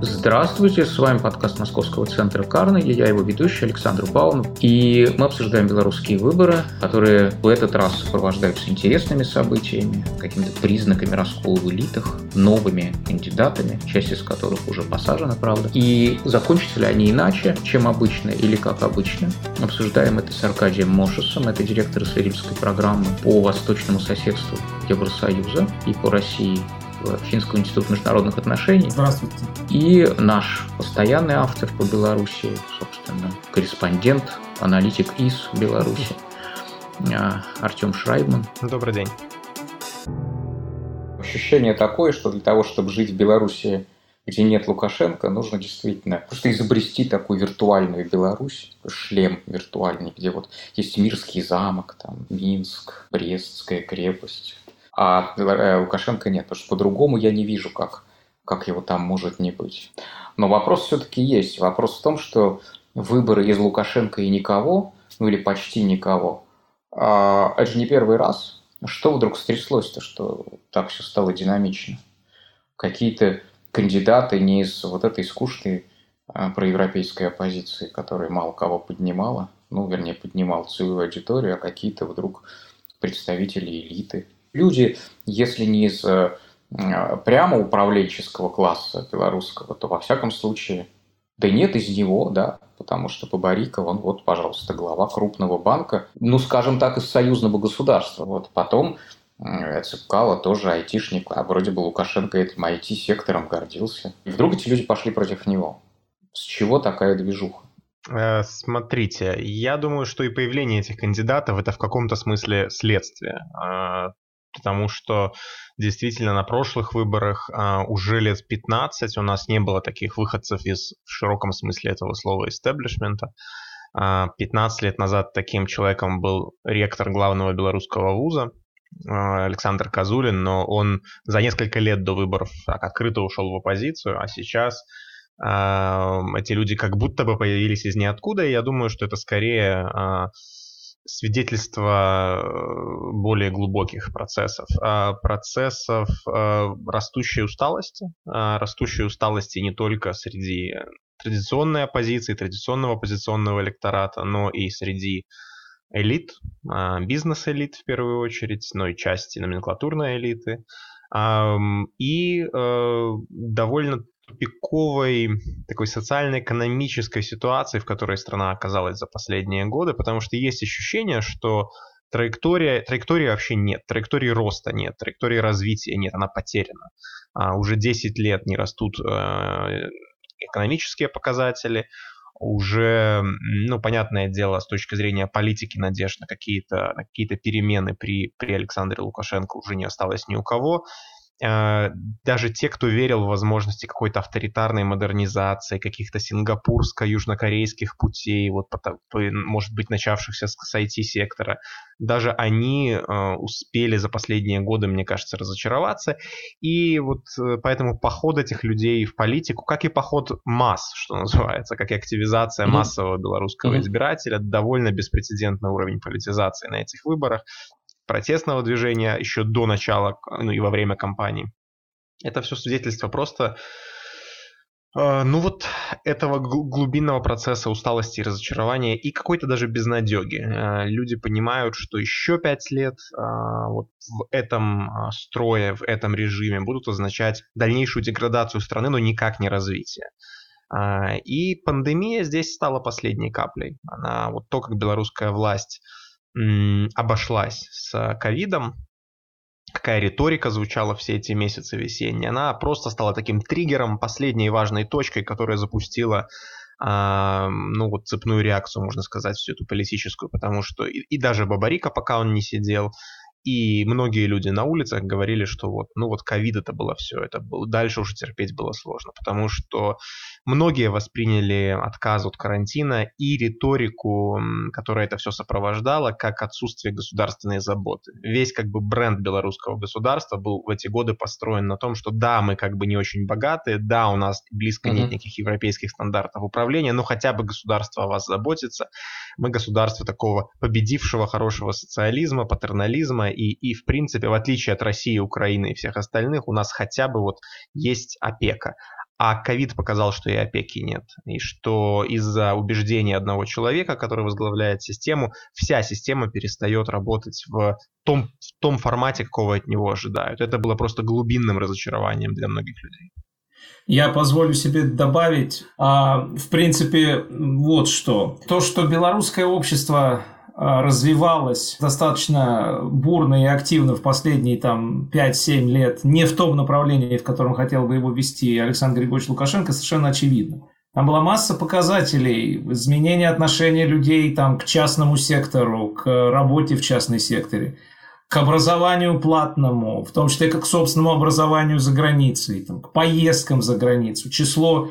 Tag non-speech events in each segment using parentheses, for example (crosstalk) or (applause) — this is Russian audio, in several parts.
Здравствуйте, с вами подкаст Московского центра Карнеги, я его ведущий Александр Баунов, и мы обсуждаем белорусские выборы, которые в этот раз сопровождаются интересными событиями, какими-то признаками раскола в элитах, новыми кандидатами, часть из которых уже посажена, правда. И закончатся ли они иначе, чем обычно или как обычно? Обсуждаем это с Аркадием Мошесом, это директор исследовательской программы по восточному соседству Евросоюза и по России Финского института международных отношений. Здравствуйте. И наш постоянный автор по Беларуси, собственно, корреспондент, аналитик из Беларуси, а, Артем Шрайбман. Добрый день. Ощущение такое, что для того, чтобы жить в Беларуси, где нет Лукашенко, нужно действительно просто изобрести такую виртуальную Беларусь, шлем виртуальный, где вот есть Мирский замок, там Минск, Брестская крепость, а э, Лукашенко нет, потому что по-другому я не вижу, как, как его там может не быть. Но вопрос все-таки есть. Вопрос в том, что выборы из Лукашенко и никого, ну или почти никого, а, это же не первый раз. Что вдруг стряслось-то, что так все стало динамично? Какие-то кандидаты не из вот этой скучной а, проевропейской оппозиции, которая мало кого поднимала, ну, вернее, поднимал целую аудиторию, а какие-то вдруг представители элиты – люди, если не из э, прямо управленческого класса белорусского, то во всяком случае, да нет из него, да, потому что Бабариков, он вот, пожалуйста, глава крупного банка, ну, скажем так, из союзного государства. Вот потом Цепкало тоже айтишник, а вроде бы Лукашенко этим IT-сектором гордился. И вдруг эти люди пошли против него. С чего такая движуха? Э, смотрите, я думаю, что и появление этих кандидатов это в каком-то смысле следствие. А, потому что действительно на прошлых выборах а, уже лет 15 у нас не было таких выходцев из в широком смысле этого слова истеблишмента. А, 15 лет назад таким человеком был ректор главного белорусского вуза а, Александр Казулин, но он за несколько лет до выборов так открыто ушел в оппозицию, а сейчас а, эти люди как будто бы появились из ниоткуда, и я думаю, что это скорее а, свидетельство э, более глубоких процессов. А процессов э, растущей усталости. А растущей усталости не только среди традиционной оппозиции, традиционного оппозиционного электората, но и среди элит, а, бизнес-элит в первую очередь, но и части номенклатурной элиты. И э, довольно тупиковой такой социально-экономической ситуации, в которой страна оказалась за последние годы, потому что есть ощущение, что траектория, траектории вообще нет, траектории роста нет, траектории развития нет, она потеряна. А, уже 10 лет не растут э, экономические показатели, уже, ну, понятное дело, с точки зрения политики надежд на какие-то какие перемены при, при Александре Лукашенко уже не осталось ни у кого. А, даже те, кто верил в возможности какой-то авторитарной модернизации, каких-то сингапурско-южнокорейских путей, вот, может быть, начавшихся с IT-сектора, даже они э, успели за последние годы, мне кажется, разочароваться. И вот э, поэтому поход этих людей в политику, как и поход масс, что (laughs) называется, как и активизация mm-hmm. массового белорусского mm-hmm. избирателя, довольно беспрецедентный уровень политизации на этих выборах протестного движения еще до начала, ну и во время кампании. Это все свидетельство просто э, ну вот этого глубинного процесса усталости и разочарования и какой-то даже безнадеги. Э, люди понимают, что еще пять лет э, вот в этом строе, в этом режиме будут означать дальнейшую деградацию страны, но никак не развитие. И пандемия здесь стала последней каплей. Она вот то, как белорусская власть обошлась с ковидом, какая риторика звучала все эти месяцы весенние, она просто стала таким триггером, последней важной точкой, которая запустила а, ну вот цепную реакцию, можно сказать, всю эту политическую, потому что и, и даже Бабарика, пока он не сидел, и многие люди на улицах говорили, что вот, ну вот ковид это было все, это было, дальше уже терпеть было сложно, потому что многие восприняли отказ от карантина и риторику, которая это все сопровождала, как отсутствие государственной заботы. Весь как бы бренд белорусского государства был в эти годы построен на том, что да, мы как бы не очень богатые, да, у нас близко mm-hmm. нет никаких европейских стандартов управления, но хотя бы государство о вас заботится. Мы государство такого победившего хорошего социализма, патернализма и, и в принципе, в отличие от России, Украины и всех остальных, у нас хотя бы вот есть опека. а ковид показал, что и опеки нет. И что из-за убеждений одного человека, который возглавляет систему, вся система перестает работать в том, в том формате, какого от него ожидают. Это было просто глубинным разочарованием для многих людей. Я позволю себе добавить, а, в принципе, вот что. То, что белорусское общество а, развивалось достаточно бурно и активно в последние там 5-7 лет, не в том направлении, в котором хотел бы его вести Александр Григорьевич Лукашенко, совершенно очевидно. Там была масса показателей, изменения отношения людей там, к частному сектору, к работе в частном секторе – к образованию платному, в том числе как к собственному образованию за границей, там, к поездкам за границу. Число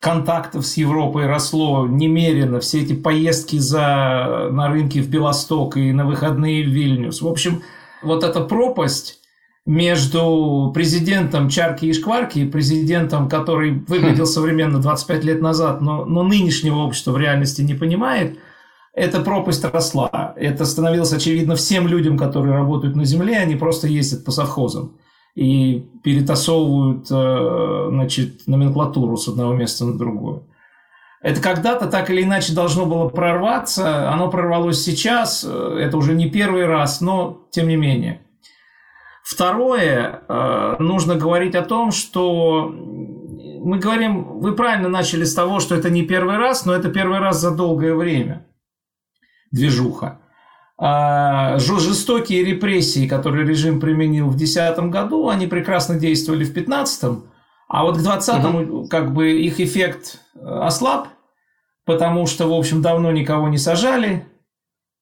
контактов с Европой росло немерено. Все эти поездки за, на рынке в Белосток и на выходные в Вильнюс. В общем, вот эта пропасть между президентом Чарки и Шкварки и президентом, который выглядел современно 25 лет назад, но, но нынешнего общества в реальности не понимает – эта пропасть росла. Это становилось очевидно всем людям, которые работают на земле, они просто ездят по совхозам и перетасовывают э, значит, номенклатуру с одного места на другое. Это когда-то так или иначе должно было прорваться, оно прорвалось сейчас, э, это уже не первый раз, но тем не менее. Второе, э, нужно говорить о том, что мы говорим, вы правильно начали с того, что это не первый раз, но это первый раз за долгое время движуха. А жестокие репрессии, которые режим применил в 2010 году, они прекрасно действовали в 2015, а вот к 2020 угу. как бы их эффект э, ослаб, потому что, в общем, давно никого не сажали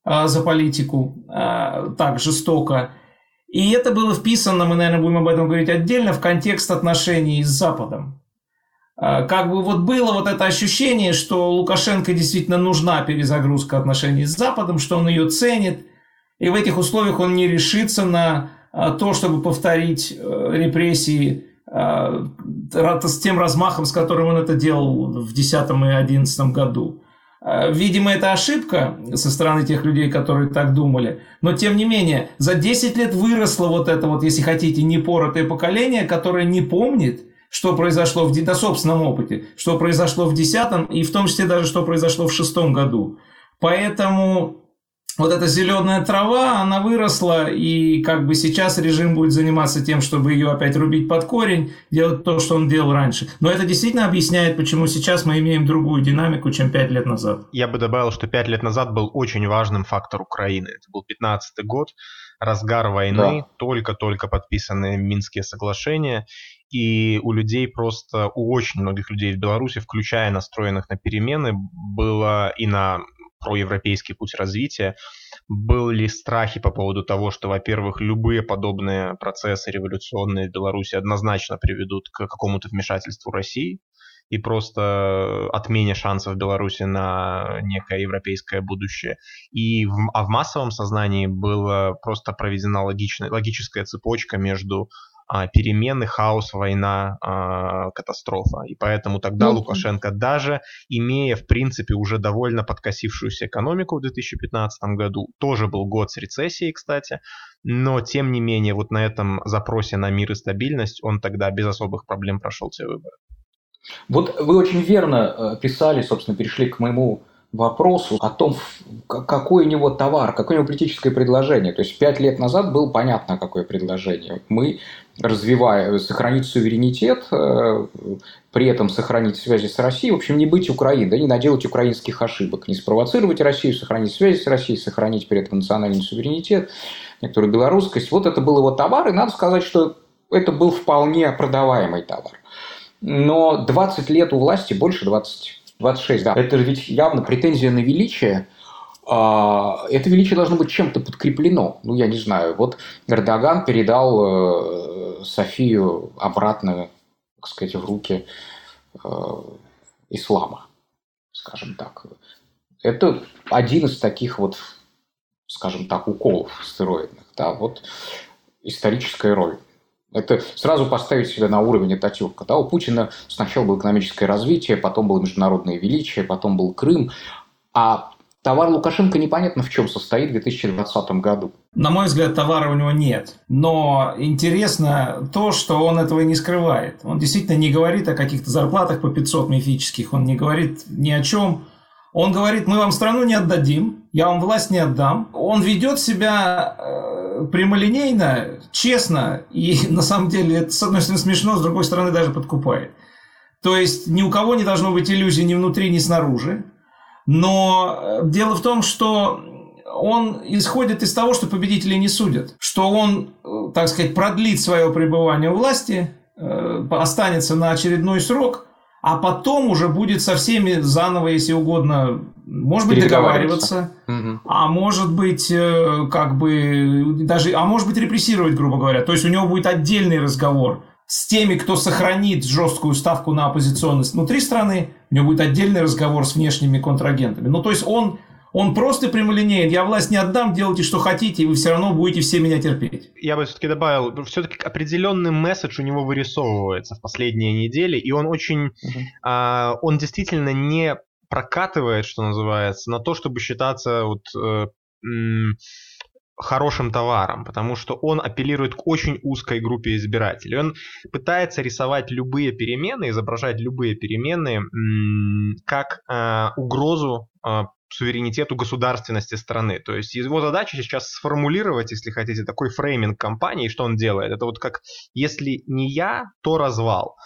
а, за политику а, так жестоко. И это было вписано, мы, наверное, будем об этом говорить отдельно, в контекст отношений с Западом. А, как бы вот было вот это ощущение, что Лукашенко действительно нужна перезагрузка отношений с Западом, что он ее ценит, и в этих условиях он не решится на а, то, чтобы повторить э, репрессии с тем размахом, с которым он это делал в 2010 и 2011 году. Видимо, это ошибка со стороны тех людей, которые так думали. Но, тем не менее, за 10 лет выросло вот это вот, если хотите, непоротое поколение, которое не помнит – что произошло в, на собственном опыте, что произошло в 2010 и в том числе даже что произошло в шестом году. Поэтому вот эта зеленая трава, она выросла, и как бы сейчас режим будет заниматься тем, чтобы ее опять рубить под корень, делать то, что он делал раньше. Но это действительно объясняет, почему сейчас мы имеем другую динамику, чем пять лет назад. Я бы добавил, что пять лет назад был очень важным фактор Украины. Это был 15 год, разгар войны, да. только-только подписанные Минские соглашения, и у людей просто, у очень многих людей в Беларуси, включая настроенных на перемены, было и на проевропейский путь развития, были страхи по поводу того, что, во-первых, любые подобные процессы революционные в Беларуси однозначно приведут к какому-то вмешательству России и просто отмене шансов Беларуси на некое европейское будущее. И в, а в массовом сознании была просто проведена логичная, логическая цепочка между перемены, хаос, война, а, катастрофа. И поэтому тогда ну, Лукашенко, даже имея, в принципе, уже довольно подкосившуюся экономику в 2015 году, тоже был год с рецессией, кстати, но, тем не менее, вот на этом запросе на мир и стабильность он тогда без особых проблем прошел те выборы. Вот вы очень верно э, писали, собственно, перешли к моему вопросу о том, какой у него товар, какое у него политическое предложение. То есть пять лет назад было понятно, какое предложение. Мы, развивая, сохранить суверенитет, э, при этом сохранить связи с Россией, в общем, не быть Украиной, да, не наделать украинских ошибок, не спровоцировать Россию, сохранить связи с Россией, сохранить при этом национальный суверенитет, некоторую белорусскость. Вот это был его товар, и надо сказать, что это был вполне продаваемый товар. Но 20 лет у власти, больше 20 26, да. Это ведь явно претензия на величие. А, это величие должно быть чем-то подкреплено. Ну, я не знаю. Вот Эрдоган передал э, Софию обратно, так сказать, в руки э, ислама, скажем так. Это один из таких вот, скажем так, уколов стероидных. Да, вот историческая роль. Это сразу поставить себя на уровень Ататюрка. Да? У Путина сначала было экономическое развитие, потом было международное величие, потом был Крым. А товар Лукашенко непонятно в чем состоит в 2020 году. На мой взгляд, товара у него нет. Но интересно то, что он этого не скрывает. Он действительно не говорит о каких-то зарплатах по 500 мифических, он не говорит ни о чем. Он говорит, мы вам страну не отдадим, я вам власть не отдам. Он ведет себя э, прямолинейно, честно, и (laughs) на самом деле это, с одной стороны, смешно, с другой стороны, даже подкупает. То есть ни у кого не должно быть иллюзий ни внутри, ни снаружи. Но э, дело в том, что он исходит из того, что победителей не судят, что он, э, так сказать, продлит свое пребывание у власти, э, останется на очередной срок, а потом уже будет со всеми заново, если угодно, может быть, договариваться, угу. а может быть, как бы, даже, а может быть, репрессировать, грубо говоря. То есть у него будет отдельный разговор с теми, кто сохранит жесткую ставку на оппозиционность внутри страны, у него будет отдельный разговор с внешними контрагентами. Ну, то есть он, он просто прямолинеен. Я власть не отдам, делайте, что хотите, и вы все равно будете все меня терпеть. Я бы все-таки добавил, все-таки определенный месседж у него вырисовывается в последние недели, и он очень, угу. а, он действительно не прокатывает, что называется, на то, чтобы считаться вот... Э, хорошим товаром, потому что он апеллирует к очень узкой группе избирателей. Он пытается рисовать любые перемены, изображать любые перемены как э, угрозу э, суверенитету государственности страны. То есть его задача сейчас сформулировать, если хотите, такой фрейминг компании, что он делает. Это вот как «если не я, то развал».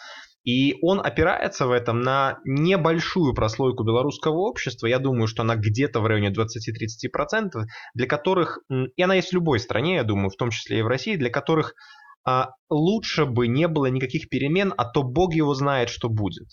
И он опирается в этом на небольшую прослойку белорусского общества, я думаю, что она где-то в районе 20-30%, для которых, и она есть в любой стране, я думаю, в том числе и в России, для которых а, лучше бы не было никаких перемен, а то Бог его знает, что будет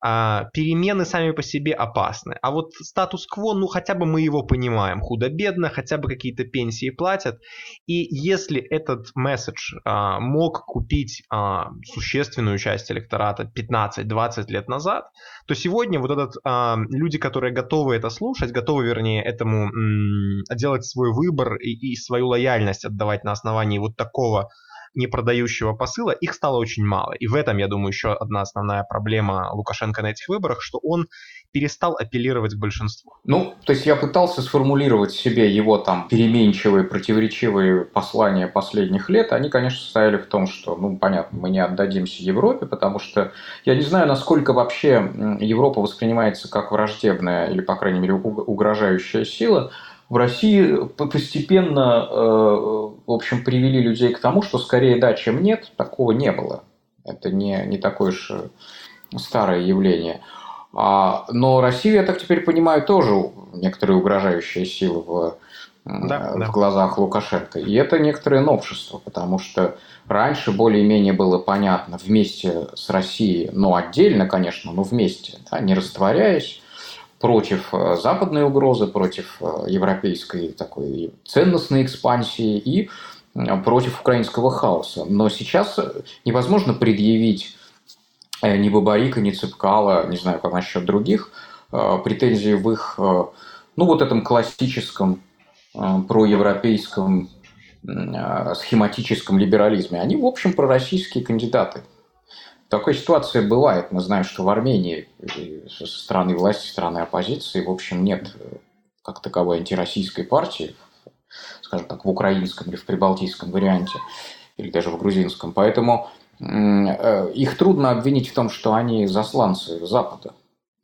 а, перемены сами по себе опасны. А вот статус-кво, ну хотя бы мы его понимаем, худо-бедно, хотя бы какие-то пенсии платят. И если этот месседж а, мог купить а, существенную часть электората 15-20 лет назад, то сегодня вот этот а, люди, которые готовы это слушать, готовы, вернее, этому м- делать свой выбор и, и свою лояльность отдавать на основании вот такого не продающего посыла, их стало очень мало. И в этом, я думаю, еще одна основная проблема Лукашенко на этих выборах, что он перестал апеллировать к большинству. Ну, то есть я пытался сформулировать себе его там переменчивые, противоречивые послания последних лет. Они, конечно, состояли в том, что, ну, понятно, мы не отдадимся Европе, потому что я не знаю, насколько вообще Европа воспринимается как враждебная или, по крайней мере, угрожающая сила в России постепенно, э, в общем, привели людей к тому, что скорее да, чем нет, такого не было. Это не, не такое уж э, старое явление. А, но Россия, я так теперь понимаю, тоже некоторые угрожающие силы в, да, в да. глазах Лукашенко. И это некоторое новшество, потому что раньше более-менее было понятно вместе с Россией, но отдельно, конечно, но вместе, да, не растворяясь, против э, западной угрозы, против э, европейской такой ценностной экспансии и э, против украинского хаоса. Но сейчас невозможно предъявить ни Бабарика, ни Цепкала, не знаю, как насчет других, претензии в их, ну, вот этом классическом проевропейском схематическом либерализме. Они, в общем, пророссийские кандидаты. Такая ситуация бывает. Мы знаем, что в Армении со стороны власти, со стороны оппозиции, в общем, нет э, как таковой антироссийской партии, скажем так, в украинском или в прибалтийском варианте, или даже в грузинском. Поэтому э, их трудно обвинить в том, что они засланцы Запада.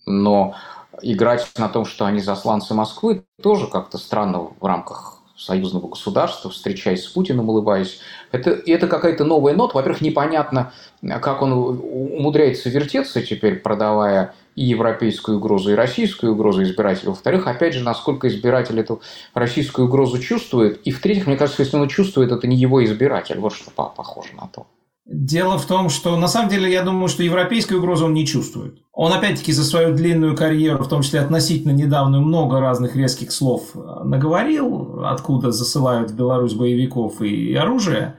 Но играть на том, что они засланцы Москвы, тоже как-то странно в рамках союзного государства, встречаясь с Путиным, улыбаясь. Это, это какая-то новая нота. Во-первых, непонятно, как он умудряется вертеться теперь, продавая и европейскую угрозу, и российскую угрозу избирателю. Во-вторых, опять же, насколько избиратель эту российскую угрозу чувствует. И в-третьих, мне кажется, если он чувствует, это не его избиратель. Вот что похоже на то. Дело в том, что на самом деле я думаю, что европейскую угрозу он не чувствует. Он опять-таки за свою длинную карьеру, в том числе относительно недавнюю, много разных резких слов э, наговорил, откуда засылают в Беларусь боевиков и оружие.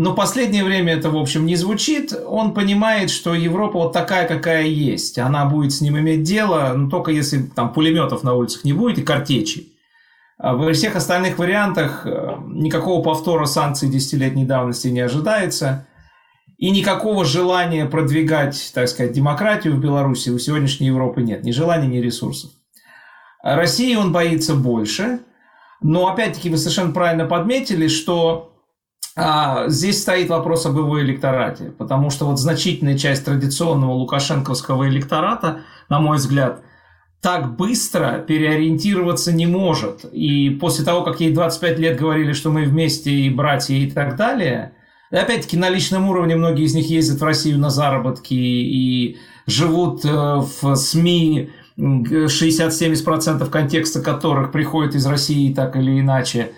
Но последнее время это, в общем, не звучит. Он понимает, что Европа вот такая, какая есть. Она будет с ним иметь дело, но только если там пулеметов на улицах не будет и картечи. А во всех остальных вариантах э, никакого повтора санкций десятилетней давности не ожидается. И никакого желания продвигать, так сказать, демократию в Беларуси у сегодняшней Европы нет. Ни желания, ни ресурсов. России он боится больше. Но опять-таки вы совершенно правильно подметили, что а, здесь стоит вопрос об его электорате. Потому что вот значительная часть традиционного лукашенковского электората, на мой взгляд, так быстро переориентироваться не может. И после того, как ей 25 лет говорили, что мы вместе и братья и так далее, опять-таки на личном уровне многие из них ездят в Россию на заработки и живут э, в СМИ, 60-70% контекста которых приходит из России так или иначе,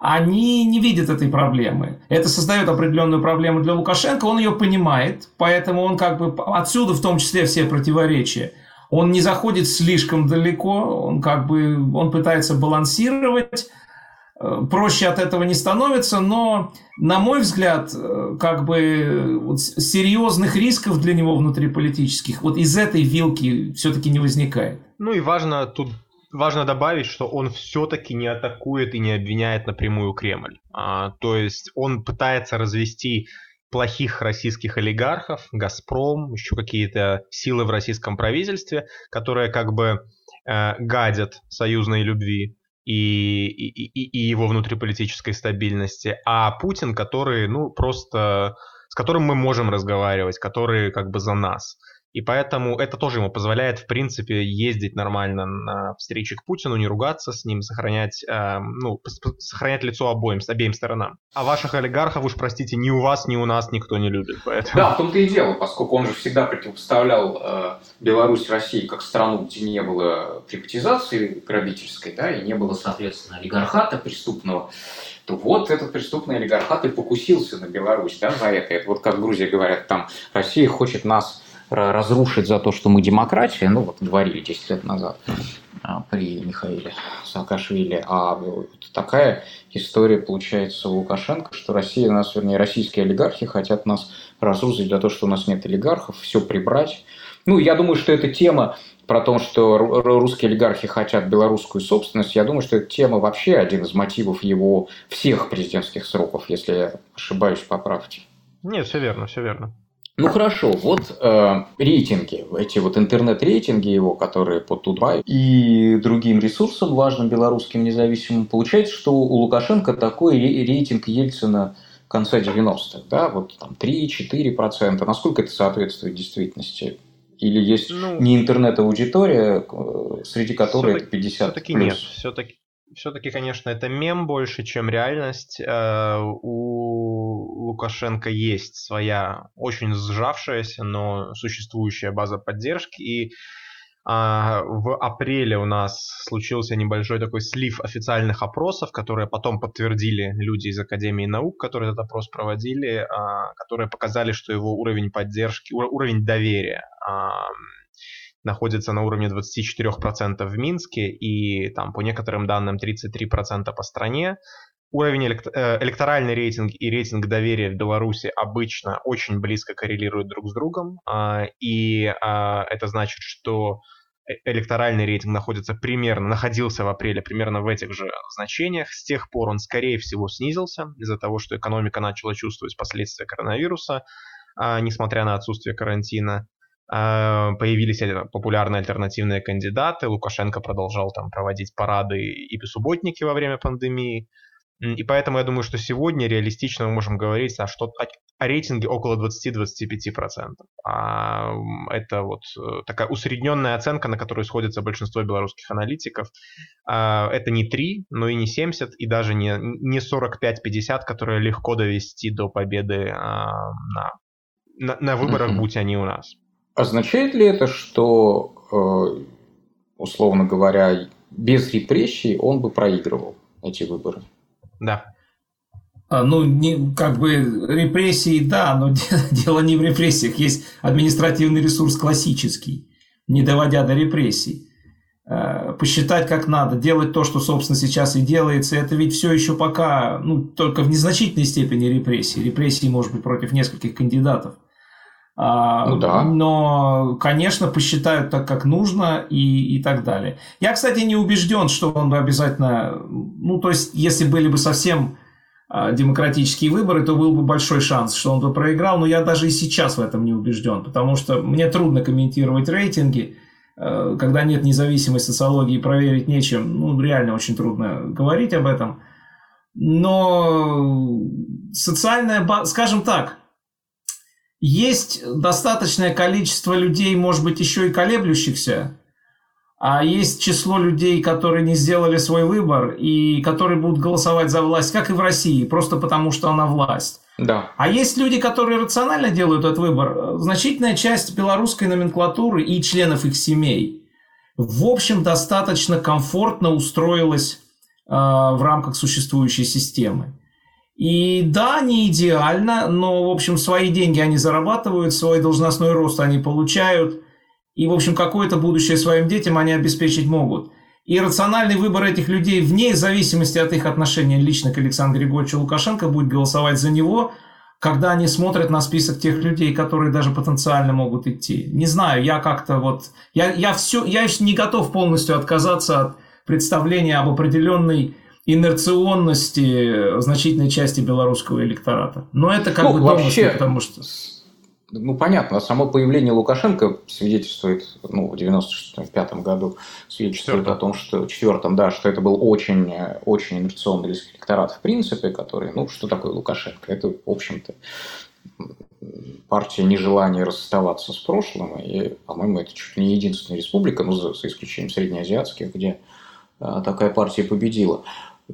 они не видят этой проблемы. Это создает определенную проблему для Лукашенко, он ее понимает, поэтому он как бы отсюда в том числе все противоречия. Он не заходит слишком далеко, он как бы он пытается балансировать, Э, проще от этого не становится, но, на мой взгляд, э, как бы вот серьезных рисков для него внутриполитических вот из этой вилки все-таки не возникает. Ну и важно тут важно добавить, что он все-таки не атакует и не обвиняет напрямую Кремль. А, то есть он пытается развести плохих российских олигархов, Газпром, еще какие-то силы в российском правительстве, которые как бы э, гадят союзной любви и, и, и его внутриполитической стабильности, а Путин, который, ну, просто с которым мы можем разговаривать, который как бы за нас. И поэтому это тоже ему позволяет, в принципе, ездить нормально на встречи к Путину, не ругаться с ним, сохранять, э, ну, сохранять лицо обоим, с обеим сторонам. А ваших олигархов, уж простите, ни у вас, ни у нас никто не любит. Поэтому... Да, в том-то и дело, поскольку он же всегда противопоставлял э, Беларусь России как страну, где не было приватизации грабительской, да, и не было, соответственно, олигархата преступного то вот этот преступный олигархат и покусился на Беларусь да, за это. Это вот как в Грузии говорят, там Россия хочет нас разрушить за то, что мы демократия, ну вот говорили 10 лет назад а, при Михаиле Саакашвили, а такая история получается у Лукашенко, что Россия нас, вернее, российские олигархи хотят нас разрушить за то, что у нас нет олигархов, все прибрать. Ну, я думаю, что эта тема про то, что русские олигархи хотят белорусскую собственность, я думаю, что эта тема вообще один из мотивов его всех президентских сроков, если я ошибаюсь, поправьте. Нет, все верно, все верно. Ну хорошо, вот э, рейтинги, эти вот интернет-рейтинги его, которые по Тудвай и другим ресурсам, важным белорусским независимым, получается, что у Лукашенко такой рейтинг Ельцина конца 90-х, да, вот там 3-4%. Насколько это соответствует действительности? Или есть ну, не интернет-аудитория, э, среди которой это 50 Все-таки нет, все-таки все-таки, конечно, это мем больше, чем реальность. Э, у Лукашенко есть своя очень сжавшаяся, но существующая база поддержки. И а, в апреле у нас случился небольшой такой слив официальных опросов, которые потом подтвердили люди из Академии наук, которые этот опрос проводили, а, которые показали, что его уровень поддержки, уровень доверия находится на уровне 24% в Минске и там по некоторым данным 33% по стране. Уровень. Э, электоральный рейтинг и рейтинг доверия в Беларуси обычно очень близко коррелируют друг с другом, а, и а, это значит, что э, электоральный рейтинг находится примерно, находился в апреле примерно в этих же значениях. С тех пор он, скорее всего, снизился из-за того, что экономика начала чувствовать последствия коронавируса, а, несмотря на отсутствие карантина. А, появились популярные альтернативные кандидаты, Лукашенко продолжал там проводить парады и субботники во время пандемии. И поэтому я думаю, что сегодня реалистично мы можем говорить о, что, о рейтинге около 20-25%. А это вот э, такая усредненная оценка, на которую сходится большинство белорусских аналитиков. А, это не 3, но и не 70, и даже не, не 45-50, которые легко довести до победы а, на, на, на выборах, (laughs) будь они у нас. Означает ли это, что, э, условно говоря, без репрессий он бы проигрывал эти выборы? Да. А, ну, не, как бы репрессии, да, но (laughs) дело не в репрессиях. Есть административный ресурс классический, не доводя до репрессий. Э, посчитать как надо, делать то, что, собственно, сейчас и делается, это ведь все еще пока, ну, только в незначительной степени репрессии. Репрессии, может быть, против нескольких кандидатов. А, ну да. Но, конечно, посчитают так, как нужно и, и так далее. Я, кстати, не убежден, что он бы обязательно... Ну, то есть, если были бы совсем а, демократические выборы, то был бы большой шанс, что он бы проиграл. Но я даже и сейчас в этом не убежден, потому что мне трудно комментировать рейтинги. э, когда нет независимой социологии, проверить нечем, ну, реально очень трудно говорить об этом. Но социальная, скажем так, есть достаточное количество людей, может быть, еще и колеблющихся, а есть число людей, которые не сделали свой выбор и которые будут голосовать за власть, как и в России, просто потому что она власть. Да. А есть люди, которые рационально делают этот выбор. Значительная часть белорусской номенклатуры и членов их семей, в общем, достаточно комфортно устроилась э, в рамках существующей системы. И да, не идеально, но, в общем, свои деньги они зарабатывают, свой должностной рост они получают – и, в общем, какое-то будущее своим детям они обеспечить могут. И рациональный выбор этих людей, вне зависимости от их отношения лично к Александру Григорьевичу Лукашенко, будет голосовать за него, когда они смотрят на список тех людей, которые даже потенциально могут идти. Не знаю, я как-то вот... Я, я, все, я еще не готов полностью отказаться от представления об определенной инерционности значительной части белорусского электората. Но это как ну, бы вообще, домыслы, потому что ну, понятно, само появление Лукашенко свидетельствует, ну, в 95 году свидетельствует Четвертом. о том, что в четвертом, да, что это был очень, очень инерционный электорат в принципе, который, ну, что такое Лукашенко? Это, в общем-то, партия нежелания расставаться с прошлым, и, по-моему, это чуть ли не единственная республика, ну, за, за исключением среднеазиатских, где а, такая партия победила.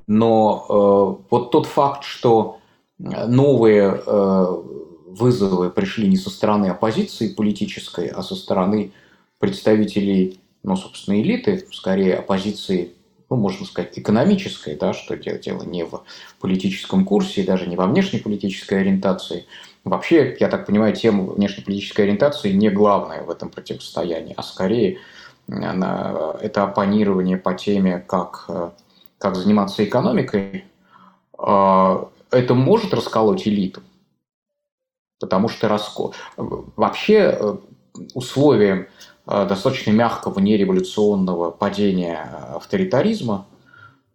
Но э, вот тот факт, что новые э, вызовы пришли не со стороны оппозиции политической, а со стороны представителей, ну, собственно, элиты, скорее оппозиции, ну, можно сказать, экономической, да, что дело не в политическом курсе, даже не во внешнеполитической ориентации. Вообще, я так понимаю, тема внешнеполитической ориентации не главная в этом противостоянии, а скорее это оппонирование по теме, как, как заниматься экономикой. А, это может расколоть элиту? потому что раскол... вообще э, условием э, достаточно мягкого нереволюционного падения авторитаризма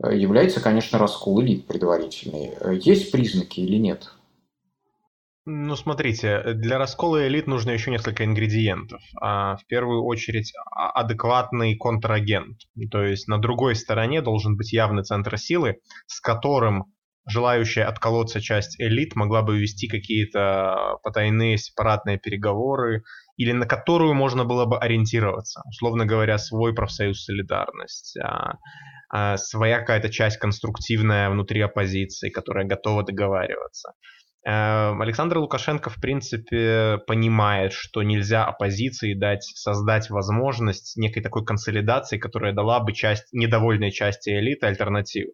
э, является, конечно, раскол элит предварительный. Есть признаки или нет? Ну, смотрите, для раскола элит нужно еще несколько ингредиентов. А, в первую очередь, а, адекватный контрагент. То есть на другой стороне должен быть явный центр силы, с которым желающая отколоться часть элит могла бы вести какие-то потайные сепаратные переговоры, или на которую можно было бы ориентироваться. Условно говоря, свой профсоюз «Солидарность», а, а, своя какая-то часть конструктивная внутри оппозиции, которая готова договариваться. Э, Александр Лукашенко, в принципе, понимает, что нельзя оппозиции дать, создать возможность некой такой консолидации, которая дала бы часть, недовольной части элиты альтернативу.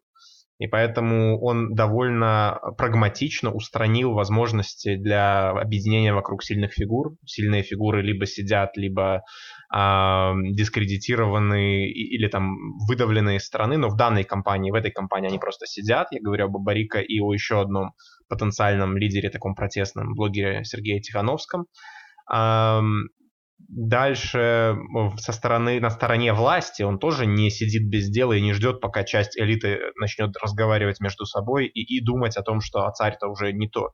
И поэтому он довольно прагматично устранил возможности для объединения вокруг сильных фигур. Сильные фигуры либо сидят, либо дискредитированы или там выдавлены из страны, но в данной компании, в этой компании они просто сидят. Я говорю об Барика и о еще одном потенциальном лидере, таком протестном блогере Сергее Тихановском. Дальше со стороны, на стороне власти он тоже не сидит без дела и не ждет, пока часть элиты начнет разговаривать между собой и, и думать о том, что а царь-то уже не тот.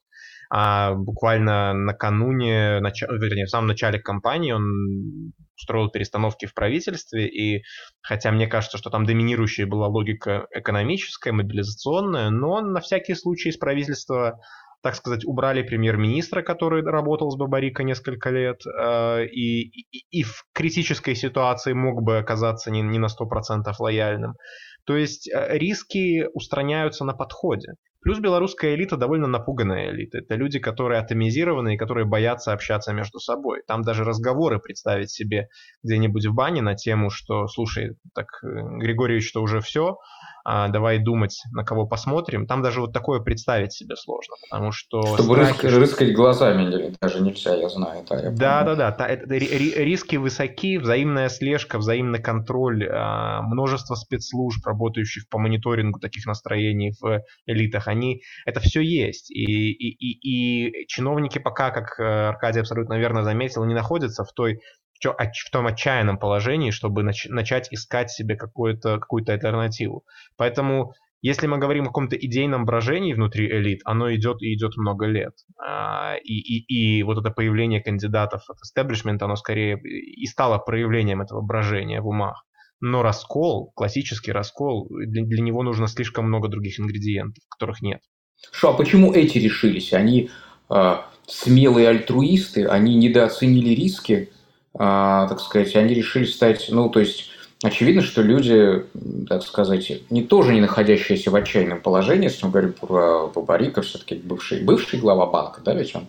А буквально накануне, нач... вернее, в самом начале кампании он устроил перестановки в правительстве, и хотя мне кажется, что там доминирующая была логика экономическая, мобилизационная, но на всякий случай из правительства так сказать, убрали премьер-министра, который работал с Бабарико несколько лет, э, и, и, и в критической ситуации мог бы оказаться не, не на 100% лояльным. То есть э, риски устраняются на подходе. Плюс белорусская элита довольно напуганная элита. Это люди, которые атомизированы и которые боятся общаться между собой. Там даже разговоры представить себе где-нибудь в бане на тему, что, слушай, так э, Григорьевич-то уже все, давай думать, на кого посмотрим. Там даже вот такое представить себе сложно, потому что... Чтобы страхи... рыск, рыскать глазами даже нельзя, я знаю. Да, да, да, да. Это, риски высоки, взаимная слежка, взаимный контроль, а, множество спецслужб, работающих по мониторингу таких настроений в элитах, они, это все есть. И, и, и, и чиновники пока, как э, Аркадий абсолютно верно заметил, не находятся в той в том отчаянном положении, чтобы нач- начать искать себе какую-то какую альтернативу. Поэтому Если мы говорим о каком-то идейном брожении внутри элит, оно идет и идет много лет. А, и, и, и вот это появление кандидатов от истеблишмента, оно скорее и стало проявлением этого брожения в умах. Но раскол, классический раскол, для, для него нужно слишком много других ингредиентов, которых нет. Что, а почему эти решились? Они э, смелые альтруисты, они недооценили риски, так сказать, они решили стать, ну, то есть Очевидно, что люди, так сказать, не тоже не находящиеся в отчаянном положении, если мы говорим про Бабарика, все-таки бывший, бывший глава банка, да, ведь он?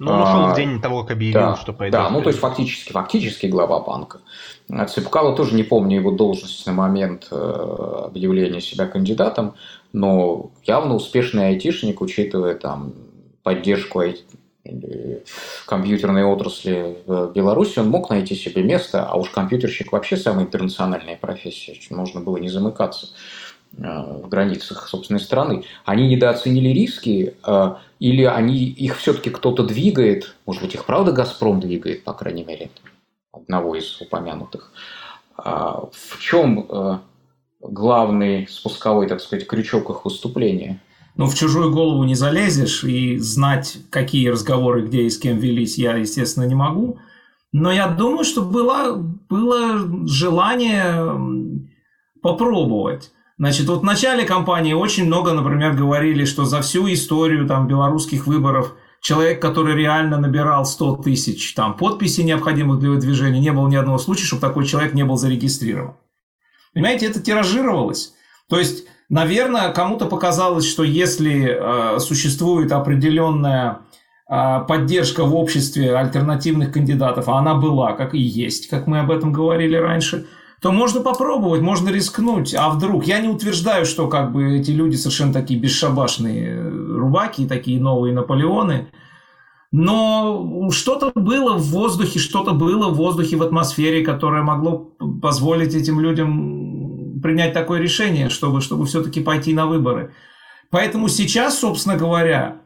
Ну, он ушел а, в день того, как объявил, да, что пойдет. Да, ну, то есть, фактически, фактически глава банка. А Цыпкало тоже не помню его должность на момент э, объявления себя кандидатом, но явно успешный айтишник, учитывая там поддержку компьютерной отрасли в Беларуси, он мог найти себе место, а уж компьютерщик вообще самая интернациональная профессия, можно было не замыкаться э, в границах собственной страны. Они недооценили риски, э, или они, их все-таки кто-то двигает, может быть, их правда «Газпром» двигает, по крайней мере, одного из упомянутых. А в чем э, главный спусковой, так сказать, крючок их выступления – ну, в чужую голову не залезешь, и знать, какие разговоры где и с кем велись, я, естественно, не могу. Но я думаю, что было, было желание попробовать. Значит, вот в начале кампании очень много, например, говорили, что за всю историю там, белорусских выборов человек, который реально набирал 100 тысяч там, подписей, необходимых для выдвижения, не было ни одного случая, чтобы такой человек не был зарегистрирован. Понимаете, это тиражировалось. То есть Наверное, кому-то показалось, что если э, существует определенная э, поддержка в обществе альтернативных кандидатов, а она была, как и есть, как мы об этом говорили раньше, то можно попробовать, можно рискнуть. А вдруг? Я не утверждаю, что как бы эти люди совершенно такие бесшабашные рубаки, такие новые Наполеоны. Но что-то было в воздухе, что-то было в воздухе, в атмосфере, которое могло позволить этим людям принять такое решение, чтобы, чтобы все-таки пойти на выборы. Поэтому сейчас, собственно говоря,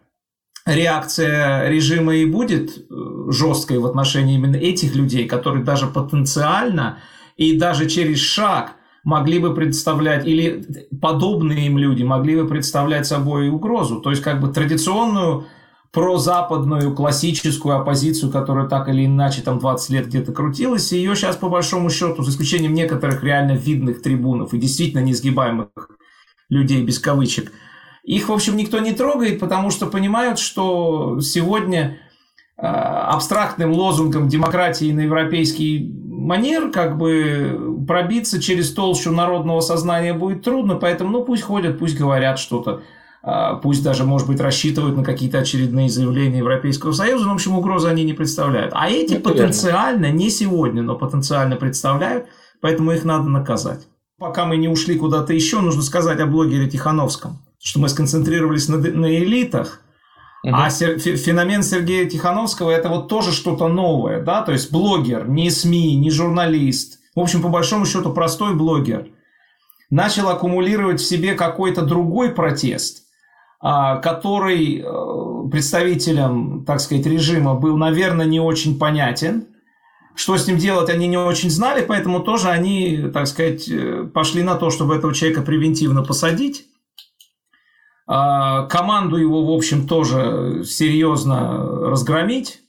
реакция режима и будет э, жесткой в отношении именно этих людей, которые даже потенциально и даже через шаг могли бы представлять, или подобные им люди могли бы представлять собой угрозу. То есть как бы традиционную прозападную классическую оппозицию, которая так или иначе там 20 лет где-то крутилась, и ее сейчас по большому счету, за исключением некоторых реально видных трибунов и действительно несгибаемых людей без кавычек, их, в общем, никто не трогает, потому что понимают, что сегодня э, абстрактным лозунгом демократии на европейский манер как бы пробиться через толщу народного сознания будет трудно, поэтому ну пусть ходят, пусть говорят что-то. А, пусть даже, может быть, рассчитывают на какие-то очередные заявления Европейского Союза, но, в общем, угрозы они не представляют. А эти Это потенциально, верно. не сегодня, но потенциально представляют, поэтому их надо наказать. Пока мы не ушли куда-то еще, нужно сказать о блогере Тихановском, что мы сконцентрировались на, на элитах, Угу. А сер, феномен Сергея Тихановского это вот тоже что-то новое, да, то есть блогер, не СМИ, не журналист, в общем, по большому счету простой блогер, начал аккумулировать в себе какой-то другой протест, который э, представителям, так сказать, режима был, наверное, не очень понятен. Что с ним делать, они не очень знали, поэтому тоже они, так сказать, э, пошли на то, чтобы этого человека превентивно посадить. А, команду его, в общем, тоже серьезно разгромить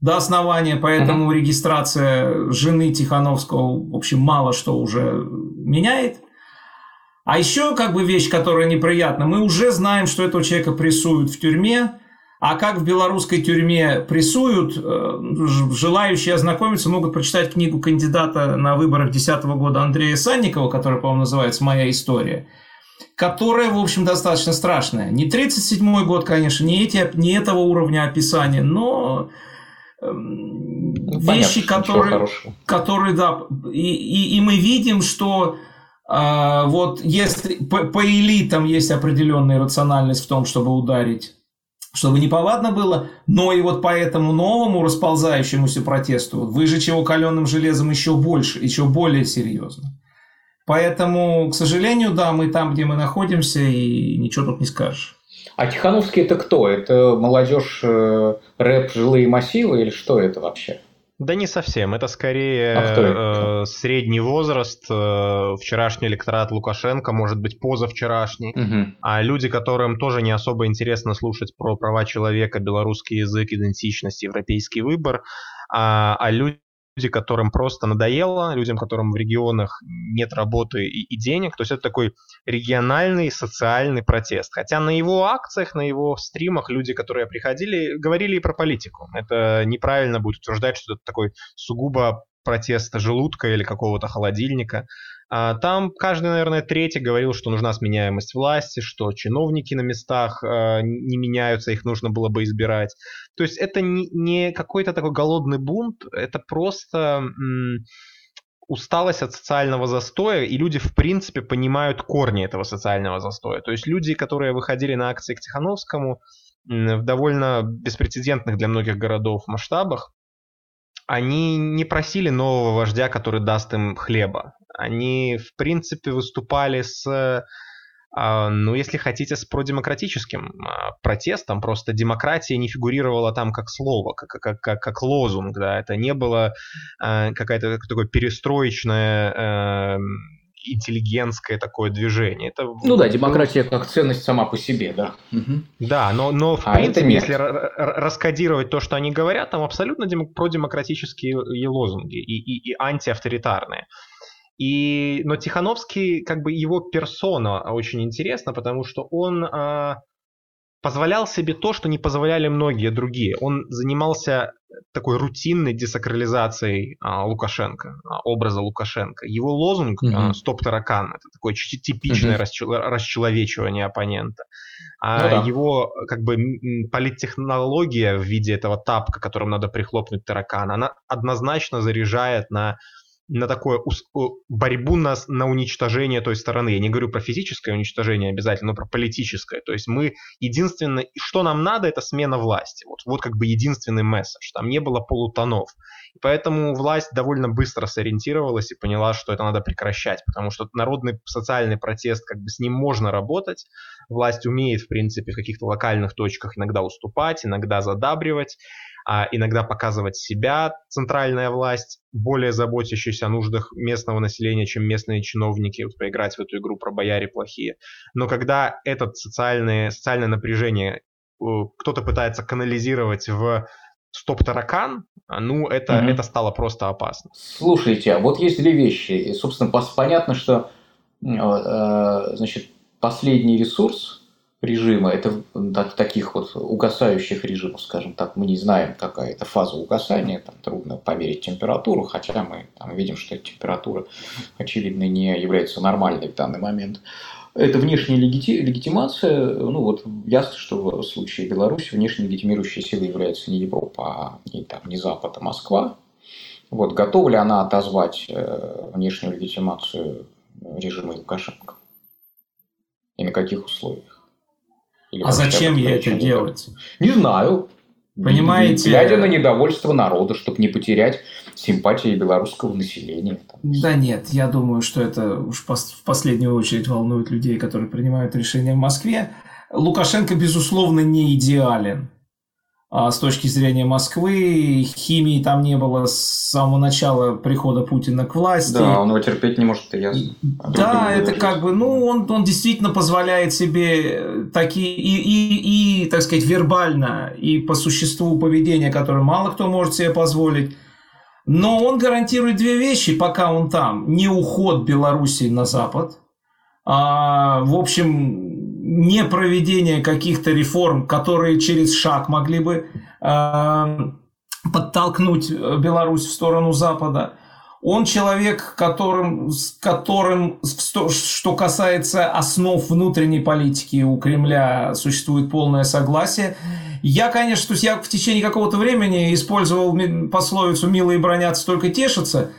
до основания, поэтому uh-huh. регистрация жены Тихановского, в общем, мало что уже меняет. А еще как бы вещь, которая неприятна, мы уже знаем, что этого человека прессуют в тюрьме, а как в белорусской тюрьме прессуют, э, желающие ознакомиться могут прочитать книгу кандидата на выборах 2010 года Андрея Санникова, которая, по-моему, называется «Моя история», которая, в общем, достаточно страшная. Не 37 год, конечно, не, эти, не этого уровня описания, но эм, ну, вещи, понятно, которые, которые, да, и, и, и мы видим, что а, вот если по, по элитам есть определенная рациональность в том, чтобы ударить, чтобы неповадно было, но и вот по этому новому расползающемуся протесту выжечь его каленым железом еще больше, еще более серьезно. Поэтому, к сожалению, да, мы там, где мы находимся, и ничего тут не скажешь. А Тихановский это кто? Это молодежь э, рэп жилые массивы или что это вообще? Да не совсем. Это скорее а э, средний возраст. Э, вчерашний электорат Лукашенко, может быть, позавчерашний. Угу. А люди, которым тоже не особо интересно слушать про права человека, белорусский язык, идентичность, европейский выбор, а, а люди люди, которым просто надоело, людям, которым в регионах нет работы и, и денег. То есть это такой региональный социальный протест. Хотя на его акциях, на его стримах люди, которые приходили, говорили и про политику. Это неправильно будет утверждать, что это такой сугубо протест желудка или какого-то холодильника. А, там каждый, наверное, третий говорил, что нужна сменяемость власти, что чиновники на местах а, не меняются, их нужно было бы избирать. То есть это не, какой-то такой голодный бунт, это просто усталость от социального застоя, и люди, в принципе, понимают корни этого социального застоя. То есть люди, которые выходили на акции к Тихановскому в довольно беспрецедентных для многих городов масштабах, они не просили нового вождя, который даст им хлеба они, в принципе, выступали с а, ну, если хотите, с продемократическим а, протестом. Просто демократия не фигурировала там как слово, как, как, как, как лозунг, да, это не было э, какое-то такое перестроечное э, интеллигентское такое движение. Это, ну да, демократия как ценность сама по себе, да. Угу. Да, но, но в а принципе, если раскодировать то, что они говорят, там абсолютно дем- продемократические лозунги и, и, и антиавторитарные. И, но Тихановский, как бы его персона очень интересна, потому что он а, позволял себе то, что не позволяли многие другие. Он занимался такой рутинной десакрализацией а, Лукашенко, а, образа Лукашенко. Его лозунг mm-hmm. «Стоп таракан» — это такое типичное mm-hmm. расчеловечивание оппонента. А ну, да. его как бы политтехнология в виде этого тапка, которым надо прихлопнуть таракана, она однозначно заряжает на на такое борьбу на, на уничтожение той стороны. Я не говорю про физическое уничтожение обязательно, но про политическое. То есть мы единственное, что нам надо, это смена власти. Вот, вот как бы единственный месседж. Там не было полутонов. И поэтому власть довольно быстро сориентировалась и поняла, что это надо прекращать, потому что народный социальный протест, как бы с ним можно работать. Власть умеет, в принципе, в каких-то локальных точках иногда уступать, иногда задабривать а иногда показывать себя, центральная власть, более заботящаяся о нуждах местного населения, чем местные чиновники, вот поиграть в эту игру про бояре плохие. Но когда это социальное, социальное напряжение кто-то пытается канализировать в стоп-таракан, ну, это, mm-hmm. это стало просто опасно. Слушайте, а вот есть две вещи. И, собственно, понятно, что э, э, значит, последний ресурс режима, это таких вот угасающих режимов, скажем так, мы не знаем, какая это фаза угасания, там трудно померить температуру, хотя мы там, видим, что температура, очевидно, не является нормальной в данный момент. Это внешняя легити- легитимация, ну вот ясно, что в случае Беларуси внешней легитимирующей силой является не Европа, а не, там, не Запад, а Москва. Вот, готова ли она отозвать э, внешнюю легитимацию режима Лукашенко? И на каких условиях? Или а зачем ей это делать? Не знаю. Понимаете? Глядя на недовольство народа, чтобы не потерять симпатии белорусского населения. Да нет, я думаю, что это уж в последнюю очередь волнует людей, которые принимают решения в Москве. Лукашенко, безусловно, не идеален. А с точки зрения Москвы, химии там не было с самого начала прихода Путина к власти. Да, он его терпеть не может, это ясно. А да, это как бы, ну, он, он действительно позволяет себе такие, и, и, и, так сказать, вербально, и по существу поведения, которое мало кто может себе позволить. Но он гарантирует две вещи, пока он там. Не уход Беларуси на Запад. А, в общем, не проведение каких-то реформ, которые через шаг могли бы э, подтолкнуть Беларусь в сторону Запада. Он человек, которым, с которым, что касается основ внутренней политики у Кремля, существует полное согласие. Я, конечно, я в течение какого-то времени использовал пословицу «милые бронятся, только тешатся»,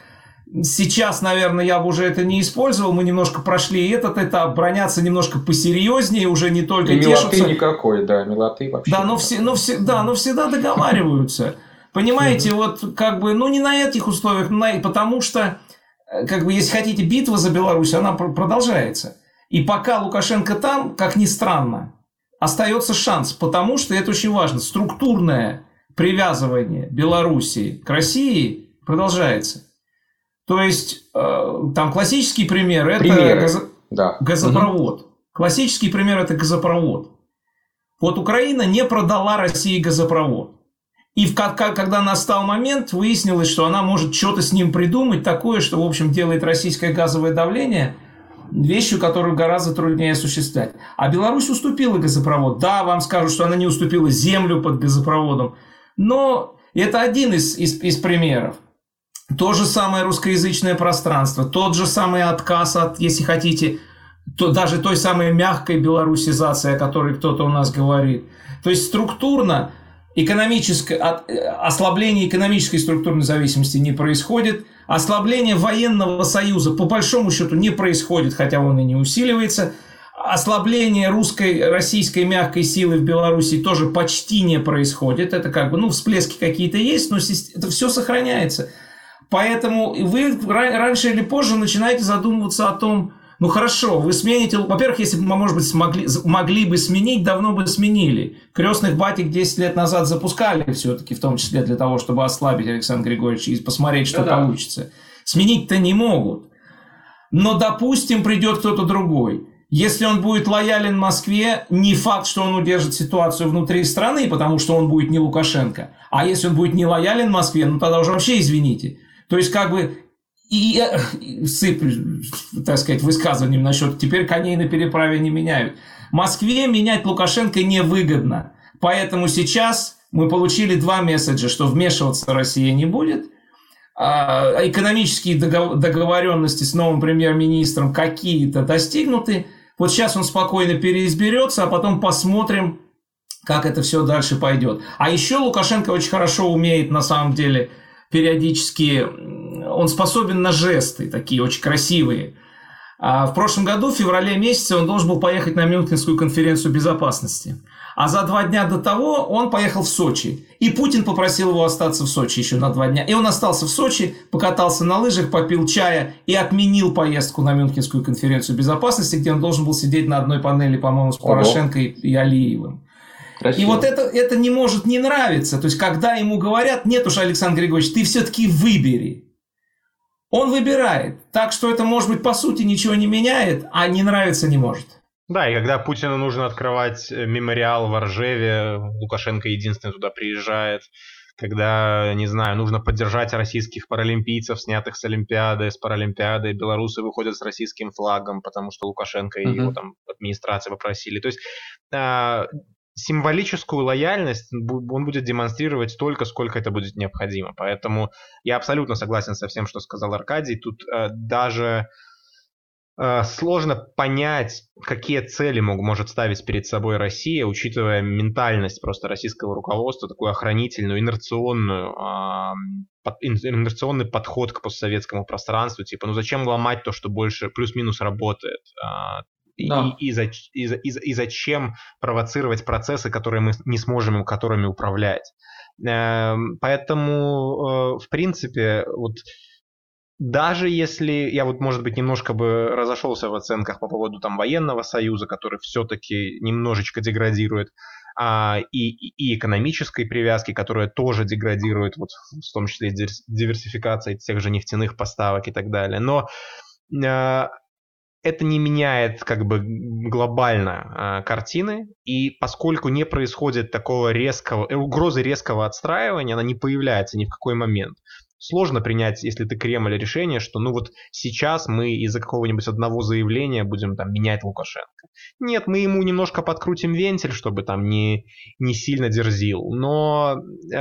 Сейчас, наверное, я бы уже это не использовал. Мы немножко прошли этот этап, броняться немножко посерьезнее, уже не только И тешатся. милоты никакой, да, милоты вообще. Да, но, все, но, все, да, но всегда договариваются. Понимаете, вот как бы, ну не на этих условиях, на, потому что, э, как бы, если хотите, битва за Беларусь, она продолжается. И пока Лукашенко там, как ни странно, остается шанс, потому что это очень важно. Структурная привязывание Белоруссии к России продолжается. То есть, э, там классический пример – это газо... да. газопровод. Угу. Классический пример – это газопровод. Вот Украина не продала России газопровод. И в, как, когда настал момент, выяснилось, что она может что-то с ним придумать такое, что, в общем, делает российское газовое давление вещью, которую гораздо труднее осуществлять. А Беларусь уступила газопровод. Да, вам скажут, что она не уступила землю под газопроводом. Но это один из, из, из примеров. То же самое русскоязычное пространство, тот же самый отказ от, если хотите, то, даже той самой мягкой белорусизации, о которой кто-то у нас говорит. То есть структурно экономическое, ослабление экономической структурной зависимости не происходит, ослабление военного союза по большому счету не происходит, хотя он и не усиливается, ослабление русской, российской мягкой силы в Беларуси тоже почти не происходит, это как бы, ну, всплески какие-то есть, но это все сохраняется. Поэтому вы раньше или позже начинаете задумываться о том, ну хорошо, вы смените... Во-первых, если бы может быть, смогли, могли бы сменить, давно бы сменили. Крестных батик 10 лет назад запускали все-таки, в том числе для того, чтобы ослабить Александра Григорьевича и посмотреть, что да, получится. Сменить-то не могут. Но, допустим, придет кто-то другой. Если он будет лоялен Москве, не факт, что он удержит ситуацию внутри страны, потому что он будет не Лукашенко. А если он будет не лоялен Москве, ну тогда уже вообще извините. То есть, как бы и сыплю, так сказать, высказыванием насчет «теперь коней на переправе не меняют». Москве менять Лукашенко невыгодно. Поэтому сейчас мы получили два месседжа, что вмешиваться Россия не будет, а экономические договоренности с новым премьер-министром какие-то достигнуты. Вот сейчас он спокойно переизберется, а потом посмотрим, как это все дальше пойдет. А еще Лукашенко очень хорошо умеет на самом деле периодически он способен на жесты, такие очень красивые. А в прошлом году, в феврале месяце, он должен был поехать на Мюнхенскую конференцию безопасности. А за два дня до того он поехал в Сочи. И Путин попросил его остаться в Сочи еще на два дня. И он остался в Сочи, покатался на лыжах, попил чая и отменил поездку на Мюнхенскую конференцию безопасности, где он должен был сидеть на одной панели, по-моему, с Порошенко и, и Алиевым. Красиво. И вот это, это не может не нравиться. То есть, когда ему говорят, нет уж, Александр Григорьевич, ты все-таки выбери. Он выбирает. Так что это, может быть, по сути ничего не меняет, а не нравится не может. Да, и когда Путину нужно открывать э, мемориал в Ржеве, Лукашенко единственный туда приезжает, когда, не знаю, нужно поддержать российских паралимпийцев, снятых с Олимпиады, с Паралимпиады, белорусы выходят с российским флагом, потому что Лукашенко и uh-huh. его там администрация попросили. То есть а, символическую лояльность он будет демонстрировать столько, сколько это будет необходимо. Поэтому я абсолютно согласен со всем, что сказал Аркадий. Тут э, даже э, сложно понять, какие цели мог, может ставить перед собой Россия, учитывая ментальность просто российского руководства, такую охранительную, инерционную, э, под, инерционный подход к постсоветскому пространству. Типа, ну зачем ломать то, что больше плюс-минус работает? Э, да. и, и, и, и, и зачем провоцировать процессы, которые мы не сможем которыми управлять. Эм, поэтому, э, в принципе, вот даже если я вот, может быть, немножко бы разошелся в оценках по поводу там военного союза, который все-таки немножечко деградирует, а, и, и экономической привязки, которая тоже деградирует, вот в том числе диверсификация тех же нефтяных поставок и так далее. Но э, это не меняет как бы глобально э, картины, и поскольку не происходит такого резкого, э, угрозы резкого отстраивания, она не появляется ни в какой момент сложно принять, если ты Кремль, решение, что ну вот сейчас мы из-за какого-нибудь одного заявления будем там менять Лукашенко. Нет, мы ему немножко подкрутим вентиль, чтобы там не, не сильно дерзил. Но э,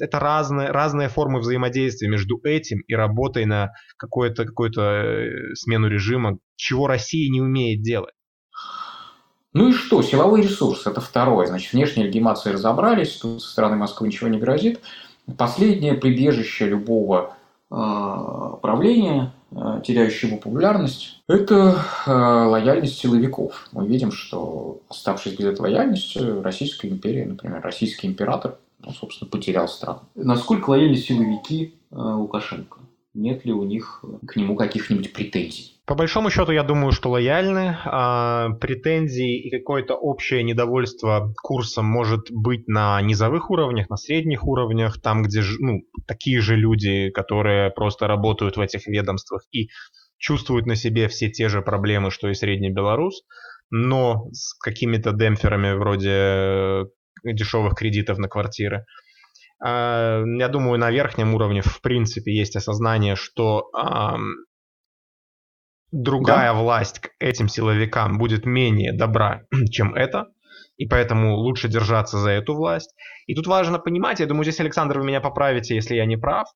это разные, разные формы взаимодействия между этим и работой на какую-то какую э, смену режима, чего Россия не умеет делать. Ну и что? Силовой ресурс – это второе. Значит, внешней легитимации разобрались, тут со стороны Москвы ничего не грозит. Последнее прибежище любого а, правления, а, теряющего популярность, это а, лояльность силовиков. Мы видим, что оставшись без этой лояльности, Российская империя, например, российский император, ну, собственно, потерял страну. Насколько лояльны силовики Лукашенко? нет ли у них к нему каких-нибудь претензий. По большому счету, я думаю, что лояльны. А, претензии и какое-то общее недовольство курсом может быть на низовых уровнях, на средних уровнях, там, где ну, такие же люди, которые просто работают в этих ведомствах и чувствуют на себе все те же проблемы, что и средний белорус, но с какими-то демпферами вроде э, дешевых кредитов на квартиры. А, я думаю, на верхнем уровне в принципе есть осознание, что другая да. власть к этим силовикам будет менее добра, (clears throat) чем это, и поэтому лучше держаться за эту власть. И тут важно понимать, я думаю, здесь, Александр, вы меня поправите, если я не прав,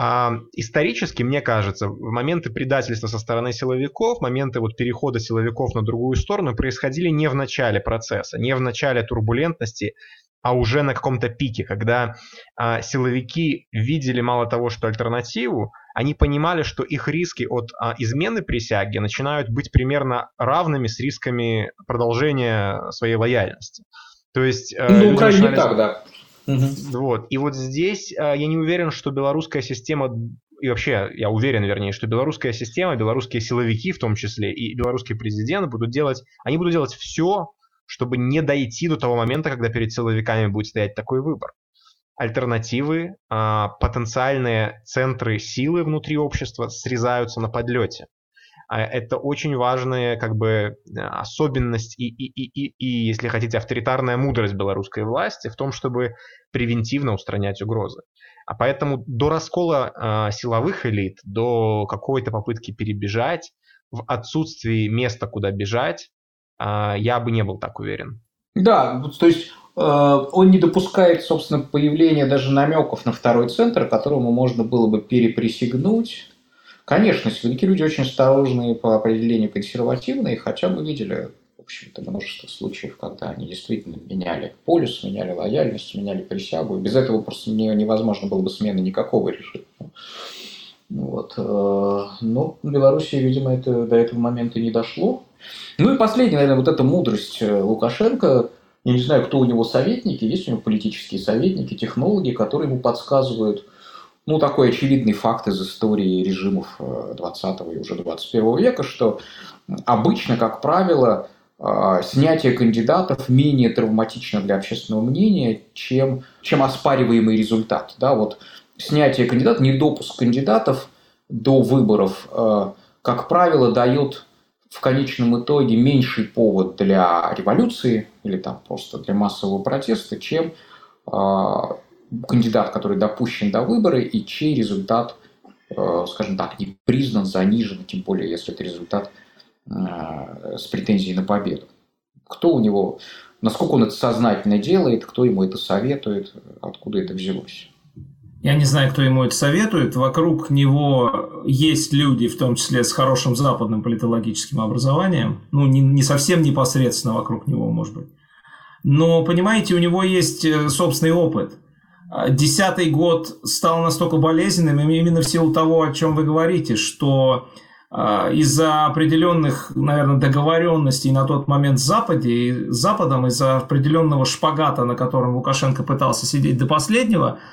а, исторически, мне кажется, моменты предательства со стороны силовиков, моменты вот перехода силовиков на другую сторону происходили не в начале процесса, не в начале турбулентности, а уже на каком-то пике, когда а, силовики видели мало того, что альтернативу, они понимали, что их риски от а, измены присяги начинают быть примерно равными с рисками продолжения своей лояльности. То есть... Э, ну, Украине начинали... не так, да. Вот. И вот здесь а, я не уверен, что белорусская система и вообще, я уверен, вернее, что белорусская система, белорусские силовики в том числе и белорусский президент будут делать, они будут делать все, чтобы не дойти до того момента, когда перед силовиками будет стоять такой выбор. Альтернативы, а, потенциальные центры силы внутри общества срезаются на подлете. А это очень важная как бы особенность и, и, и, и, и, если хотите, авторитарная мудрость белорусской власти в том, чтобы превентивно устранять угрозы. А поэтому до раскола э, силовых элит, до какой-то попытки перебежать, в отсутствии места, куда бежать, а, я бы не был так уверен. Да, то есть э, он не допускает, собственно, появления даже намеков на второй центр, которому можно было бы переприсягнуть. Конечно, силовики люди очень осторожные по определению консервативные, хотя мы видели, в общем-то, множество случаев, когда они действительно меняли полюс, меняли лояльность, меняли присягу. Без этого просто невозможно было бы смена никакого режима. Вот. Э, но в Беларуси, видимо, это до этого момента не дошло. Ну и последняя, наверное, вот эта мудрость э, Лукашенко. Я не знаю, кто у него советники, есть у него политические советники, технологи, которые ему подсказывают, ну, такой очевидный факт из истории режимов 20 э, и уже 21 века, что обычно, как правило, э, снятие кандидатов менее травматично для общественного мнения, чем, чем оспариваемый результат. Да, вот снятие кандидатов, недопуск кандидатов до выборов, как правило, дает в конечном итоге меньший повод для революции или там просто для массового протеста, чем э, кандидат, который допущен до выбора и чей результат, э, скажем так, не признан, занижен, тем более если это результат э, с претензией на победу. Кто у него, насколько он это сознательно делает, кто ему это советует, откуда это взялось. Я не знаю, кто ему это советует. Вокруг него есть люди, в том числе с хорошим западным политологическим образованием. Ну, не, не совсем непосредственно вокруг него, может быть. Но, понимаете, у него есть э, собственный опыт. А, десятый год стал настолько болезненным именно в силу того, о чем вы говорите, что а, из-за определенных, наверное, договоренностей на тот момент с, Западе, с Западом, из-за определенного шпагата, на котором Лукашенко пытался сидеть до последнего –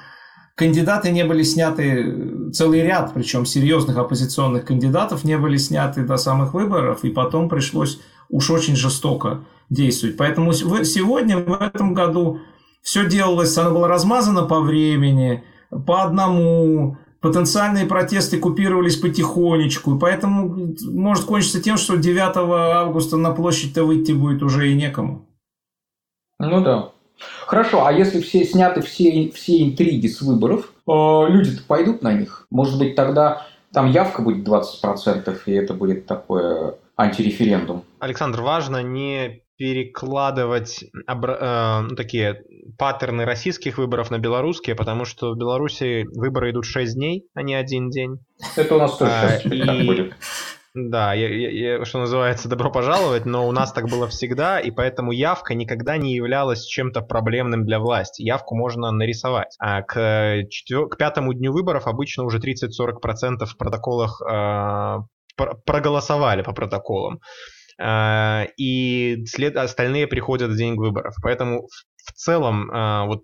кандидаты не были сняты, целый ряд, причем серьезных оппозиционных кандидатов не были сняты до самых выборов, и потом пришлось уж очень жестоко действовать. Поэтому сегодня, в этом году, все делалось, оно было размазано по времени, по одному, потенциальные протесты купировались потихонечку, и поэтому может кончиться тем, что 9 августа на площадь-то выйти будет уже и некому. Ну да. Хорошо, а если все сняты все, все интриги с выборов, э, люди-то пойдут на них? Может быть, тогда там явка будет 20%, и это будет такое антиреферендум? Александр, важно не перекладывать э, ну, такие паттерны российских выборов на белорусские, потому что в Беларуси выборы идут 6 дней, а не один день. Это у нас тоже а, сейчас и... будет. Да, я, я, что называется, добро пожаловать, но у нас так было всегда, и поэтому явка никогда не являлась чем-то проблемным для власти. Явку можно нарисовать. А к, четвер... к пятому дню выборов обычно уже 30-40% в протоколах э, проголосовали по протоколам. Э, и след... остальные приходят в день выборов. Поэтому в целом э, вот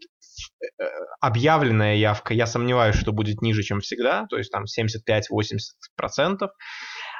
объявленная явка, я сомневаюсь, что будет ниже, чем всегда, то есть там 75-80%,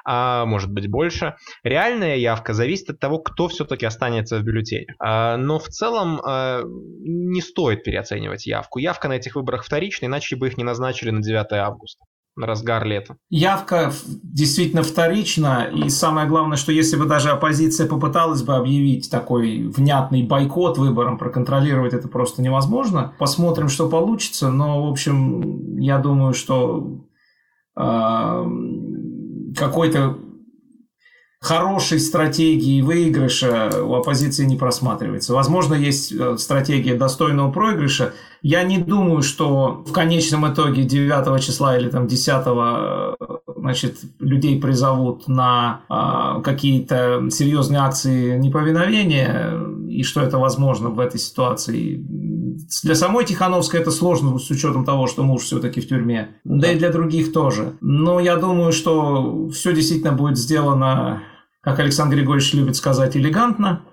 а может быть больше. Реальная явка зависит от того, кто все-таки останется в бюллетене. А, но в целом а, не стоит переоценивать явку. Явка на этих выборах вторичная, иначе бы их не назначили на 9 августа на разгар лета. Явка действительно вторична, и самое главное, что если бы даже оппозиция попыталась бы объявить такой внятный бойкот выборам, проконтролировать это просто невозможно. Посмотрим, что получится, но, в общем, я думаю, что э, какой-то хорошей стратегии выигрыша у оппозиции не просматривается. Возможно, есть э, стратегия достойного проигрыша. Я не думаю, что в конечном итоге 9 числа или там 10 э, значит, людей призовут на а, какие-то серьезные акции неповиновения, и что это возможно в этой ситуации. Для самой Тихановской это сложно с учетом того, что муж все-таки в тюрьме. Да. да и для других тоже. Но я думаю, что все действительно будет сделано как Александр Григорьевич любит сказать, элегантно.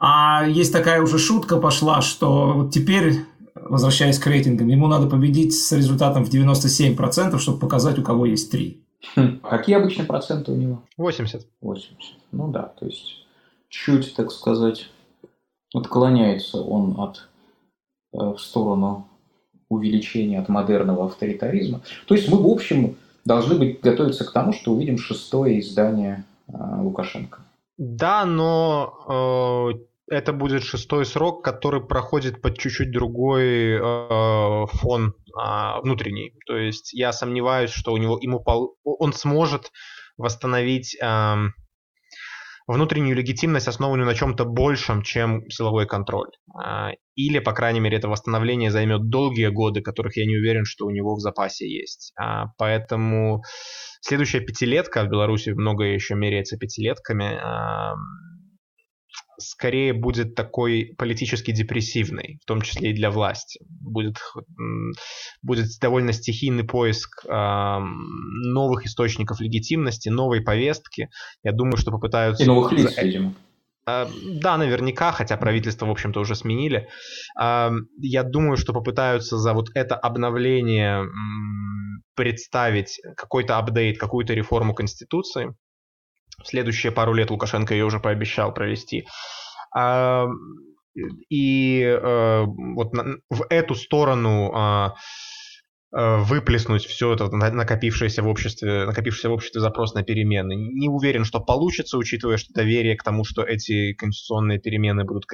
А есть такая уже шутка пошла, что вот теперь, возвращаясь к рейтингам, ему надо победить с результатом в 97%, чтобы показать, у кого есть 3. Хм. Какие обычно проценты у него? 80. 80. Ну да, то есть чуть, так сказать, отклоняется он от в сторону увеличения от модерного авторитаризма. То есть мы, в общем, должны быть готовиться к тому, что увидим шестое издание Э, Лукашенко. Да, но э, это будет шестой срок, который проходит под чуть-чуть другой э, фон э, внутренний. То есть я сомневаюсь, что у него ему пол... он сможет восстановить э, внутреннюю легитимность, основанную на чем-то большем, чем силовой контроль. А, или, по крайней мере, это восстановление займет долгие годы, которых я не уверен, что у него в запасе есть. А, поэтому следующая пятилетка, в Беларуси многое еще меряется пятилетками, скорее будет такой политически депрессивный, в том числе и для власти. Будет, будет довольно стихийный поиск э, новых источников легитимности, новой повестки. Я думаю, что попытаются... И новых лиц, видимо. А, да, наверняка, хотя правительство, в общем-то, уже сменили. Я думаю, что попытаются за вот это обновление представить какой-то апдейт, какую-то реформу Конституции следующие пару лет Лукашенко ее уже пообещал провести. А, и э, вот в эту сторону а, э, выплеснуть все это накопившееся в обществе, накопившийся в обществе запрос на перемены. Не уверен, что получится, учитывая, что доверие к тому, что эти конституционные перемены будут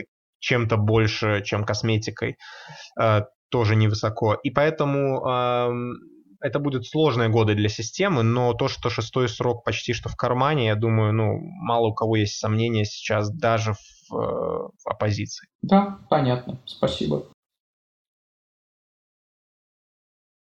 чем-то больше, чем косметикой, э, тоже невысоко. И поэтому это будут сложные годы для системы, но то, что шестой срок почти что в кармане, я думаю, ну, мало у кого есть сомнения сейчас даже в, э, в оппозиции. Да, понятно. Спасибо.